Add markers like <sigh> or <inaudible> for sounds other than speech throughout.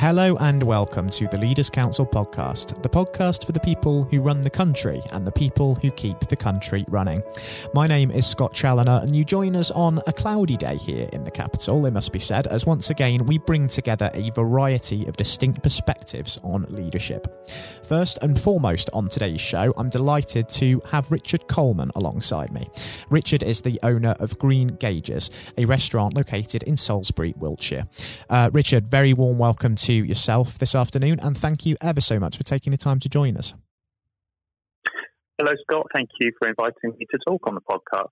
Hello and welcome to the Leaders Council podcast, the podcast for the people who run the country and the people who keep the country running. My name is Scott Challoner, and you join us on a cloudy day here in the capital, it must be said, as once again we bring together a variety of distinct perspectives on leadership. First and foremost on today's show, I'm delighted to have Richard Coleman alongside me. Richard is the owner of Greengages, a restaurant located in Salisbury, Wiltshire. Uh, Richard, very warm welcome to yourself this afternoon, and thank you ever so much for taking the time to join us. Hello, Scott. Thank you for inviting me to talk on the podcast.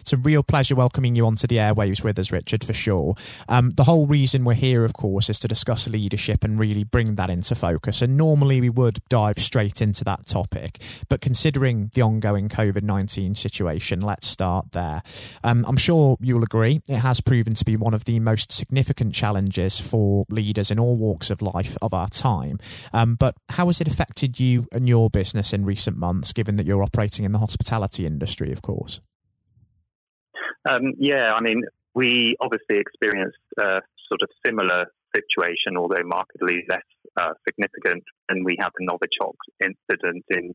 It's a real pleasure welcoming you onto the airwaves with us, Richard, for sure. Um, the whole reason we're here, of course, is to discuss leadership and really bring that into focus. And normally we would dive straight into that topic. But considering the ongoing COVID 19 situation, let's start there. Um, I'm sure you'll agree it has proven to be one of the most significant challenges for leaders in all walks of life of our time. Um, but how has it affected you and your business in recent months, given that you're operating in the hospitality industry, of course? Um, yeah, I mean, we obviously experienced a sort of similar situation, although markedly less uh, significant, and we had the Novichok incident in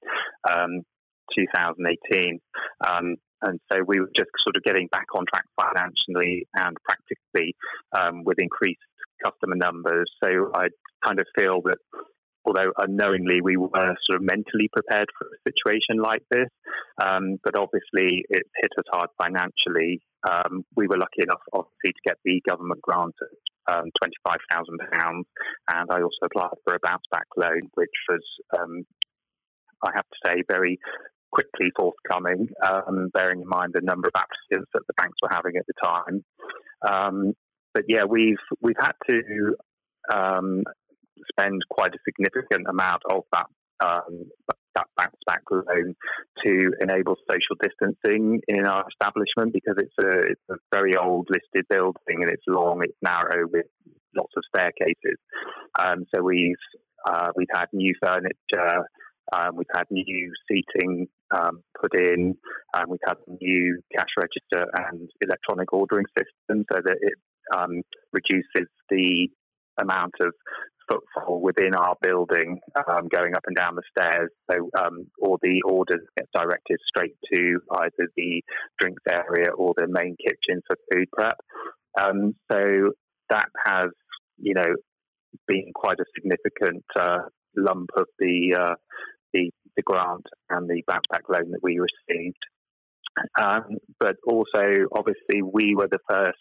um, 2018. Um, and so we were just sort of getting back on track financially and practically um, with increased customer numbers. So I kind of feel that although unknowingly we were sort of mentally prepared for a situation like this. Um, but obviously, it hit us hard financially. Um, we were lucky enough, obviously, to get the government grant of um, £25,000. And I also applied for a bounce back loan, which was, um, I have to say, very quickly forthcoming, um, bearing in mind the number of applicants that the banks were having at the time. Um, but yeah, we've we've had to um, spend quite a significant amount of that um, that bounce back loan to enable social distancing in our establishment because it's a it's a very old listed building and it's long, it's narrow with lots of staircases. Um, so we've uh, we've had new furniture. Um, we've had new seating um, put in. Um, we've had new cash register and electronic ordering system so that it um, reduces the amount of footfall within our building um, going up and down the stairs. So um, all the orders get directed straight to either the drinks area or the main kitchen for food prep. Um, so that has, you know, been quite a significant uh, lump of the, uh, the the grant and the backpack loan that we received. Um, but also, obviously, we were the first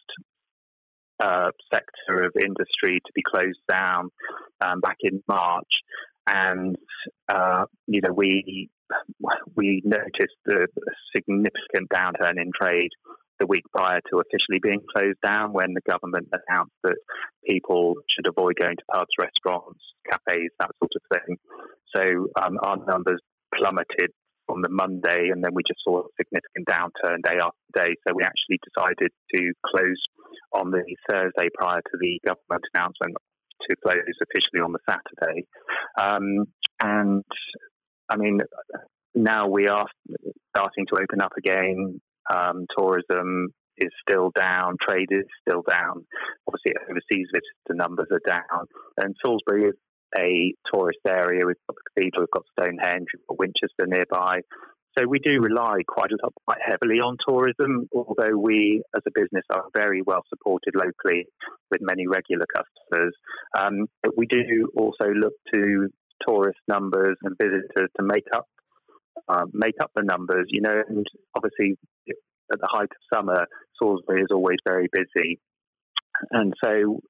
uh, sector of industry to be closed down um, back in March, and uh, you know we we noticed a significant downturn in trade the week prior to officially being closed down when the government announced that people should avoid going to pubs, restaurants, cafes, that sort of thing. So um, our numbers plummeted on the Monday, and then we just saw a significant downturn day after day. So we actually decided to close on the Thursday prior to the government announcement to close officially on the Saturday. Um, and I mean, now we are starting to open up again. Um, tourism is still down, trade is still down. Obviously, overseas visitor numbers are down, and Salisbury is a tourist area. We've got the cathedral, we've got Stonehenge, we've got Winchester nearby. So we do rely quite a lot, quite heavily on tourism, although we as a business are very well supported locally with many regular customers. Um, but we do also look to tourist numbers and visitors to make up uh, make up the numbers. You know, and obviously at the height of summer, Salisbury is always very busy, and so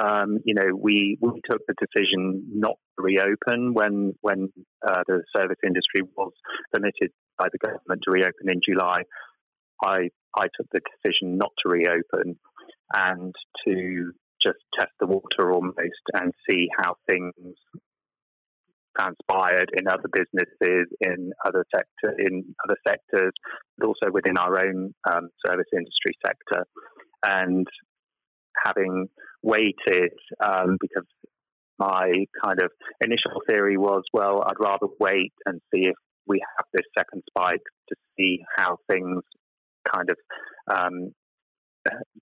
um, you know, we, we took the decision not to reopen when when uh, the service industry was permitted by the government to reopen in July. I I took the decision not to reopen and to just test the water almost and see how things transpired in other businesses, in other sector, in other sectors, but also within our own um, service industry sector. And having waited um, because my kind of initial theory was, well, I'd rather wait and see if we have this second spike to see how things kind of um,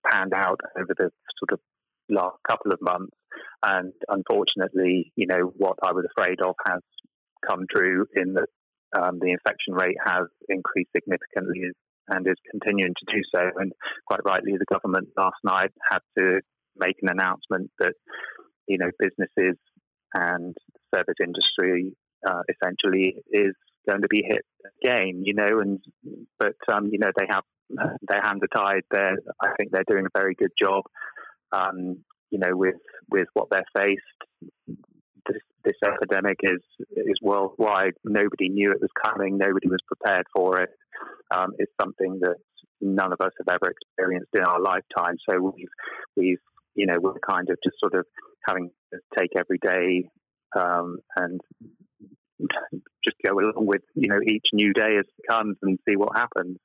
panned out over the sort of last couple of months, And unfortunately, you know, what I was afraid of has come true in that um, the infection rate has increased significantly and is continuing to do so. And quite rightly, the government last night had to make an announcement that, you know, businesses and service industry uh, essentially is going to be hit again, you know, and but um, you know they have their hands are tied. They're, I think they're doing a very good job, um, you know, with with what they're faced. This, this epidemic is is worldwide. Nobody knew it was coming. Nobody was prepared for it. Um, it's something that none of us have ever experienced in our lifetime. So we've we've you know we're kind of just sort of having to take every day um, and just go along with you know each new day as it comes and see what happens.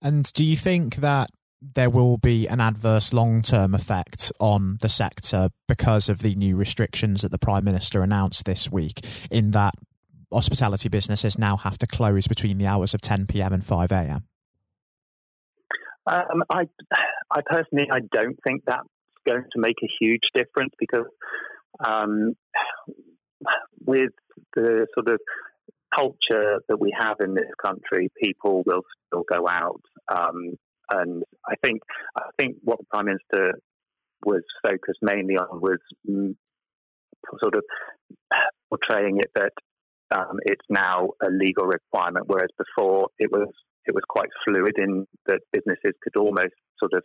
And do you think that there will be an adverse long term effect on the sector because of the new restrictions that the Prime Minister announced this week, in that hospitality businesses now have to close between the hours of 10 pm and 5 am? Um, I, I personally, I don't think that's going to make a huge difference because um, with the sort of culture that we have in this country, people will still go out. Um, and I think I think what the prime minister was focused mainly on was mm, sort of portraying it that um, it's now a legal requirement, whereas before it was it was quite fluid in that businesses could almost sort of,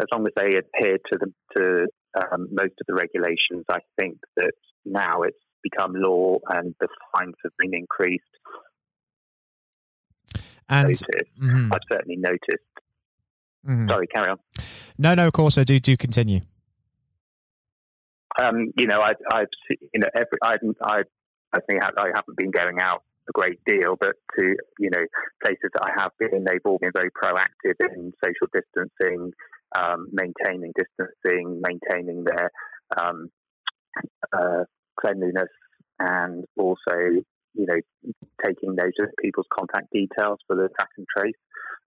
as long as they adhered to the to um, most of the regulations, I think that now it's become law and the fines have been increased. And mm-hmm. I've certainly noticed. Mm-hmm. Sorry, carry on. No, no, of course I do. Do continue. Um, you know, I, I've, you know, every, I, I, I think I haven't been going out a great deal, but to you know places that I have been, they've all been very proactive in social distancing, um, maintaining distancing, maintaining their um, uh, cleanliness and also, you know, taking note of people's contact details for the track and trace.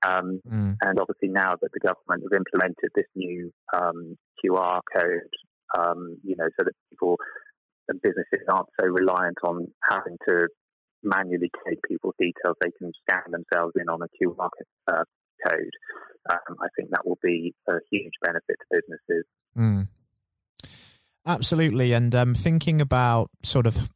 Um, mm. And obviously, now that the government has implemented this new um, QR code, um, you know, so that people and businesses aren't so reliant on having to manually take people's details, they can scan themselves in on a QR uh, code. Um, I think that will be a huge benefit to businesses. Mm. Absolutely. And um, thinking about sort of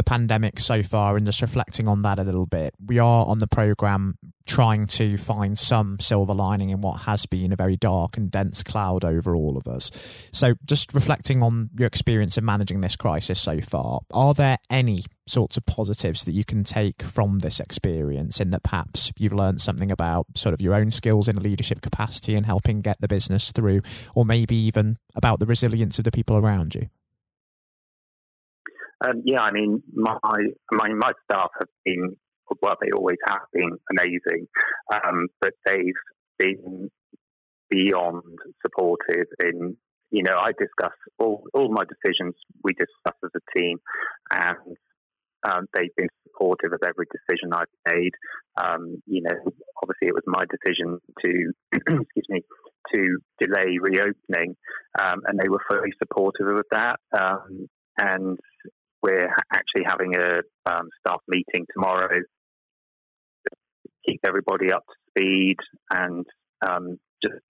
the pandemic so far and just reflecting on that a little bit, we are on the program trying to find some silver lining in what has been a very dark and dense cloud over all of us. So, just reflecting on your experience of managing this crisis so far, are there any sorts of positives that you can take from this experience in that perhaps you've learned something about sort of your own skills in a leadership capacity and helping get the business through, or maybe even about the resilience of the people around you? Um, yeah, I mean, my, my my staff have been well, they always have been amazing, um, but they've been beyond supportive in. You know, I discuss all all my decisions. We discuss as a team, and um, they've been supportive of every decision I've made. Um, you know, obviously it was my decision to, <clears throat> excuse me, to delay reopening, um, and they were fully supportive of that. Um, and we're actually having a um, staff meeting tomorrow to keep everybody up to speed and um, just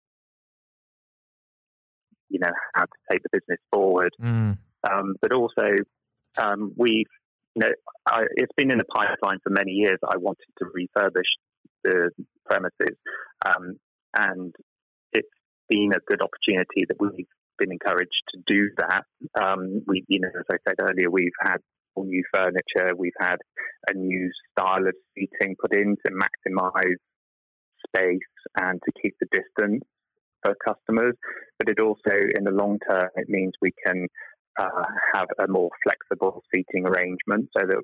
you know how to take the business forward. Mm. Um, but also, um, we've you know I, it's been in the pipeline for many years. I wanted to refurbish the premises, um, and it's been a good opportunity that we've been encouraged to do that. Um, we, you know, as I said earlier, we've had all new furniture, we've had a new style of seating put in to maximise space and to keep the distance for customers. But it also, in the long term, it means we can uh, have a more flexible seating arrangement so that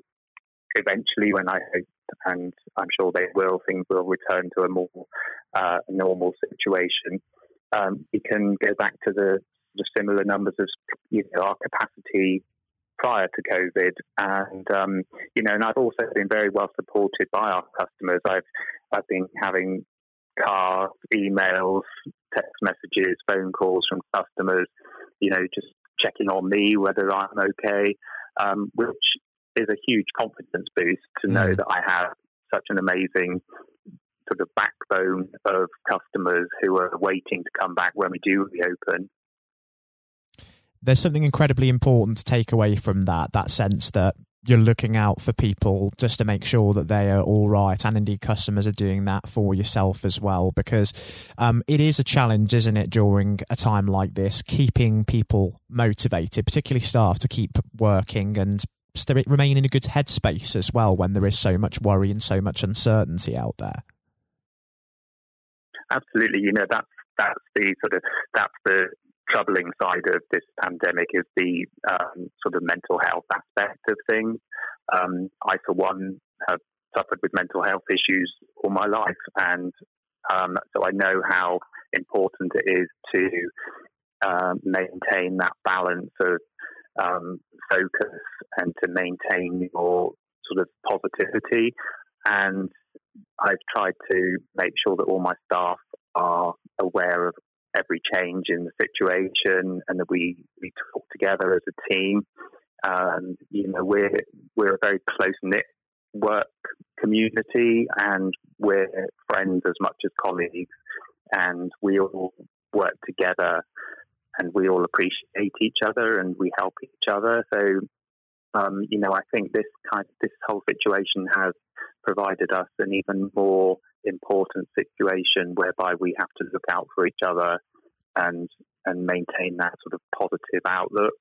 eventually, when I hope and I'm sure they will, things will return to a more uh, normal situation. Um, we can go back to the the similar numbers as you know our capacity prior to COVID, and um, you know, and I've also been very well supported by our customers. I've I've been having cards, emails, text messages, phone calls from customers, you know, just checking on me whether I'm okay, um, which is a huge confidence boost to know mm. that I have such an amazing sort of backbone of customers who are waiting to come back when we do reopen. There's something incredibly important to take away from that, that sense that you're looking out for people just to make sure that they are all right and indeed customers are doing that for yourself as well because um, it is a challenge isn't it during a time like this keeping people motivated particularly staff to keep working and remain in a good headspace as well when there is so much worry and so much uncertainty out there? Absolutely. You know that's that's the sort of that's the troubling side of this pandemic is the um, sort of mental health aspect of things. Um, I, for one, have suffered with mental health issues all my life, and um, so I know how important it is to uh, maintain that balance of um, focus and to maintain your sort of positivity. And I've tried to make sure that all my staff are aware of every change in the situation and that we, we talk together as a team. Um, you know, we're we're a very close knit work community and we're friends as much as colleagues and we all work together and we all appreciate each other and we help each other. So, um, you know, I think this kind of, this whole situation has provided us an even more important situation whereby we have to look out for each other and and maintain that sort of positive outlook.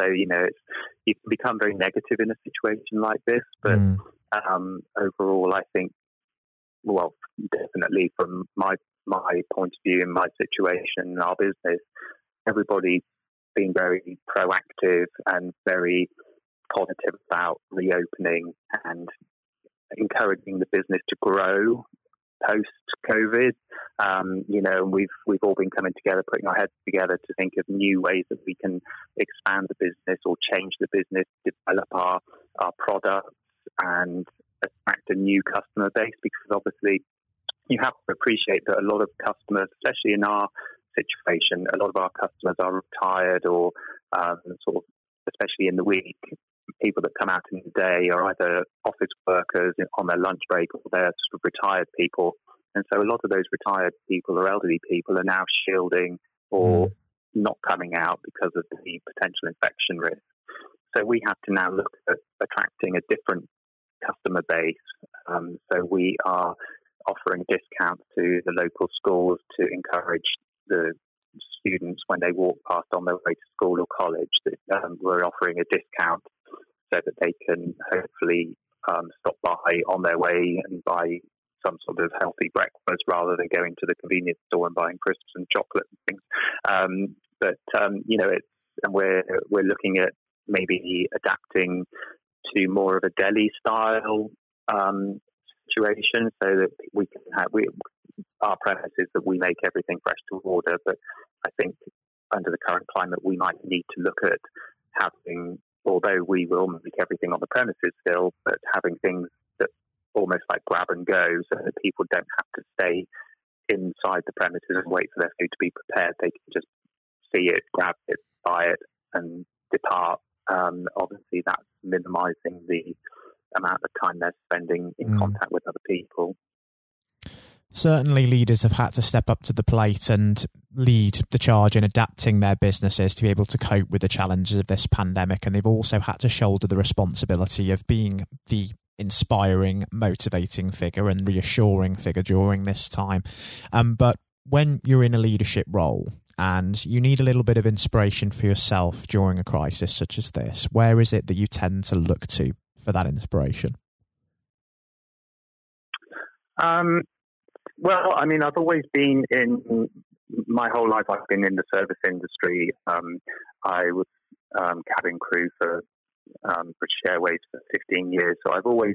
So you know, it's you can become very negative in a situation like this, but mm. um, overall, I think, well, definitely from my my point of view in my situation in our business, everybody's been very proactive and very positive about reopening and encouraging the business to grow post COVID. Um, you know, we've we've all been coming together, putting our heads together to think of new ways that we can expand the business or change the business, develop our our products, and attract a new customer base. Because obviously, you have to appreciate that a lot of customers, especially in our situation, a lot of our customers are retired or um, sort of, especially in the week, people that come out in the day are either office workers on their lunch break or they're sort of retired people. And so a lot of those retired people or elderly people are now shielding or mm. not coming out because of the potential infection risk. So we have to now look at attracting a different customer base. Um, so we are offering discounts to the local schools to encourage the students when they walk past on their way to school or college that um, we're offering a discount so that they can hopefully um, stop by on their way and buy some sort of healthy breakfast rather than going to the convenience store and buying crisps and chocolate and things. Um, but um, you know, it's and we're we're looking at maybe adapting to more of a deli style um, situation, so that we can have we our premise is that we make everything fresh to order. But I think under the current climate, we might need to look at having although we will make everything on the premises still, but having things that almost like grab and go so that people don't have to stay inside the premises and wait for their food to be prepared. They can just see it, grab it, buy it, and depart. Um, obviously, that's minimizing the amount of time they're spending in mm. contact with other people certainly leaders have had to step up to the plate and lead the charge in adapting their businesses to be able to cope with the challenges of this pandemic. And they've also had to shoulder the responsibility of being the inspiring, motivating figure and reassuring figure during this time. Um, but when you're in a leadership role and you need a little bit of inspiration for yourself during a crisis such as this, where is it that you tend to look to for that inspiration? Um, well, I mean, I've always been in my whole life. I've been in the service industry. Um, I was um, cabin crew for um, British Airways for 15 years, so I've always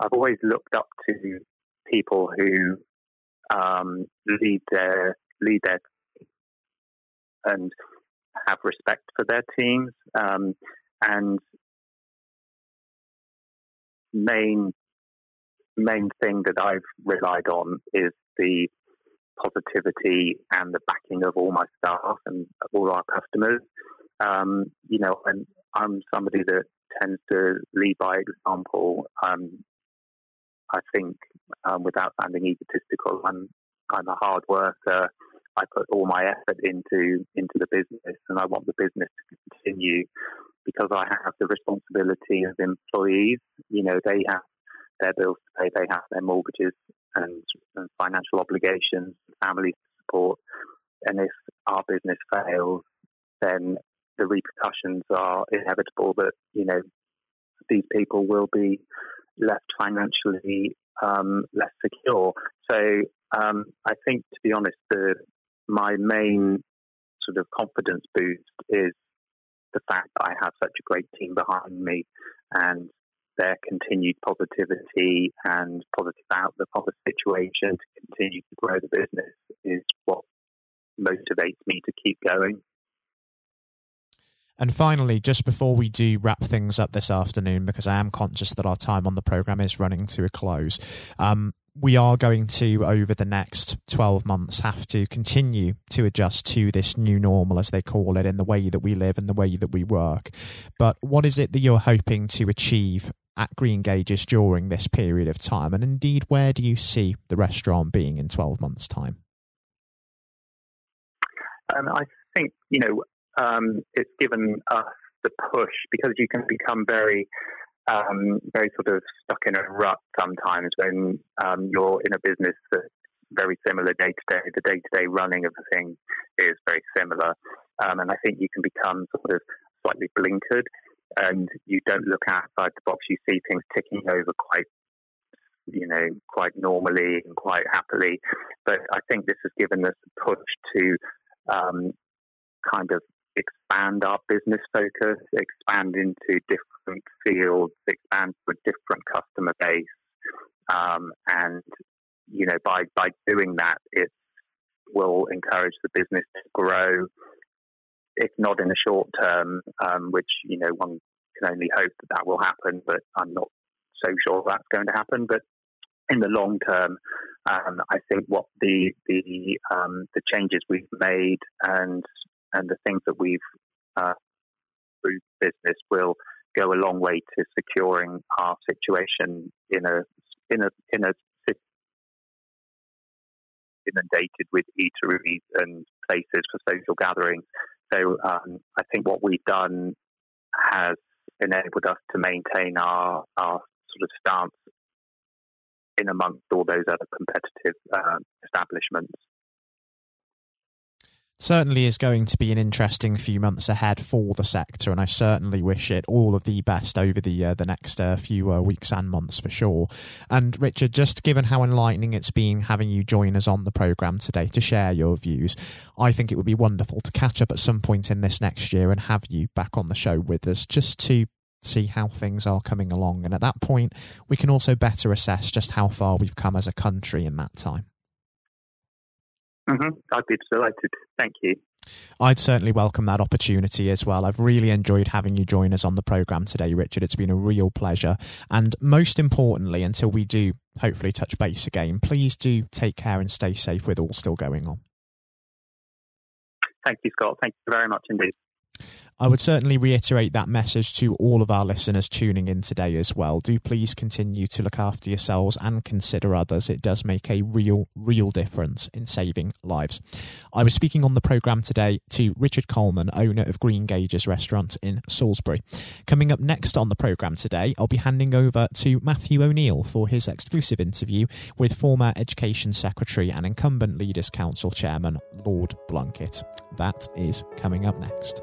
I've always looked up to people who um, lead their lead their and have respect for their teams um, and main main thing that I've relied on is the positivity and the backing of all my staff and all our customers. um, you know, and I'm somebody that tends to lead by example. Um, I think, um, without sounding egotistical, I'm I'm a hard worker. I put all my effort into into the business, and I want the business to continue because I have the responsibility of employees. You know, they have their bills to pay, they have their mortgages and, and financial obligations, families to support. And if our business fails, then the repercussions are inevitable that, you know, these people will be left financially um, less secure. So um, I think, to be honest, the, my main sort of confidence boost is the fact that I have such a great team behind me and their continued positivity and positive outlook on the situation to continue to grow the business is what motivates me to keep going. And finally, just before we do wrap things up this afternoon, because I am conscious that our time on the program is running to a close, um, we are going to, over the next 12 months, have to continue to adjust to this new normal, as they call it, in the way that we live and the way that we work. But what is it that you're hoping to achieve at Greengages during this period of time? And indeed, where do you see the restaurant being in 12 months' time? Um, I think, you know, um, it's given us the push because you can become very, um, very sort of stuck in a rut sometimes when um, you're in a business that's very similar day to day. The day to day running of the thing is very similar. Um, and I think you can become sort of slightly blinkered and you don't look outside the box. You see things ticking over quite, you know, quite normally and quite happily. But I think this has given us a push to um, kind of expand our business focus, expand into different fields, expand to a different customer base, um, and you know, by by doing that, it will encourage the business to grow if not in the short term, um, which you know one can only hope that that will happen, but I'm not so sure that's going to happen. But in the long term, um, I think what the the um, the changes we've made and and the things that we've uh, through business will go a long way to securing our situation in a in a in a inundated with eateries and places for social gatherings. So um, I think what we've done has enabled us to maintain our, our sort of stance in amongst all those other competitive uh, establishments certainly is going to be an interesting few months ahead for the sector, and I certainly wish it all of the best over the uh, the next uh, few uh, weeks and months for sure. And Richard, just given how enlightening it's been having you join us on the program today to share your views, I think it would be wonderful to catch up at some point in this next year and have you back on the show with us, just to see how things are coming along. And at that point, we can also better assess just how far we've come as a country in that time. Mm-hmm. I'd be delighted. Thank you. I'd certainly welcome that opportunity as well. I've really enjoyed having you join us on the programme today, Richard. It's been a real pleasure. And most importantly, until we do hopefully touch base again, please do take care and stay safe with all still going on. Thank you, Scott. Thank you very much indeed. I would certainly reiterate that message to all of our listeners tuning in today as well. Do please continue to look after yourselves and consider others. It does make a real, real difference in saving lives. I was speaking on the programme today to Richard Coleman, owner of Greengages Restaurant in Salisbury. Coming up next on the programme today, I'll be handing over to Matthew O'Neill for his exclusive interview with former Education Secretary and incumbent Leaders Council Chairman Lord Blunkett. That is coming up next.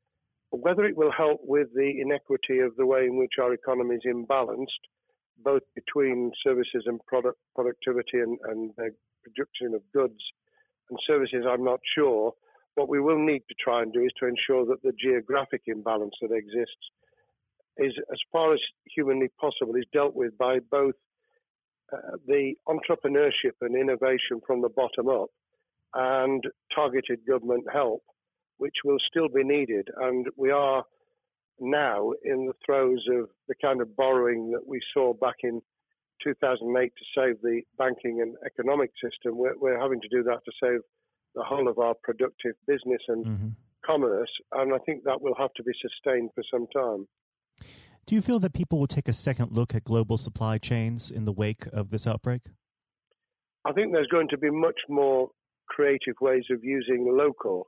Whether it will help with the inequity of the way in which our economy is imbalanced, both between services and product productivity and, and the production of goods and services, I'm not sure. What we will need to try and do is to ensure that the geographic imbalance that exists is, as far as humanly possible, is dealt with by both uh, the entrepreneurship and innovation from the bottom up and targeted government help, which will still be needed. And we are now in the throes of the kind of borrowing that we saw back in 2008 to save the banking and economic system. We're, we're having to do that to save the whole of our productive business and mm-hmm. commerce. And I think that will have to be sustained for some time. Do you feel that people will take a second look at global supply chains in the wake of this outbreak? I think there's going to be much more creative ways of using local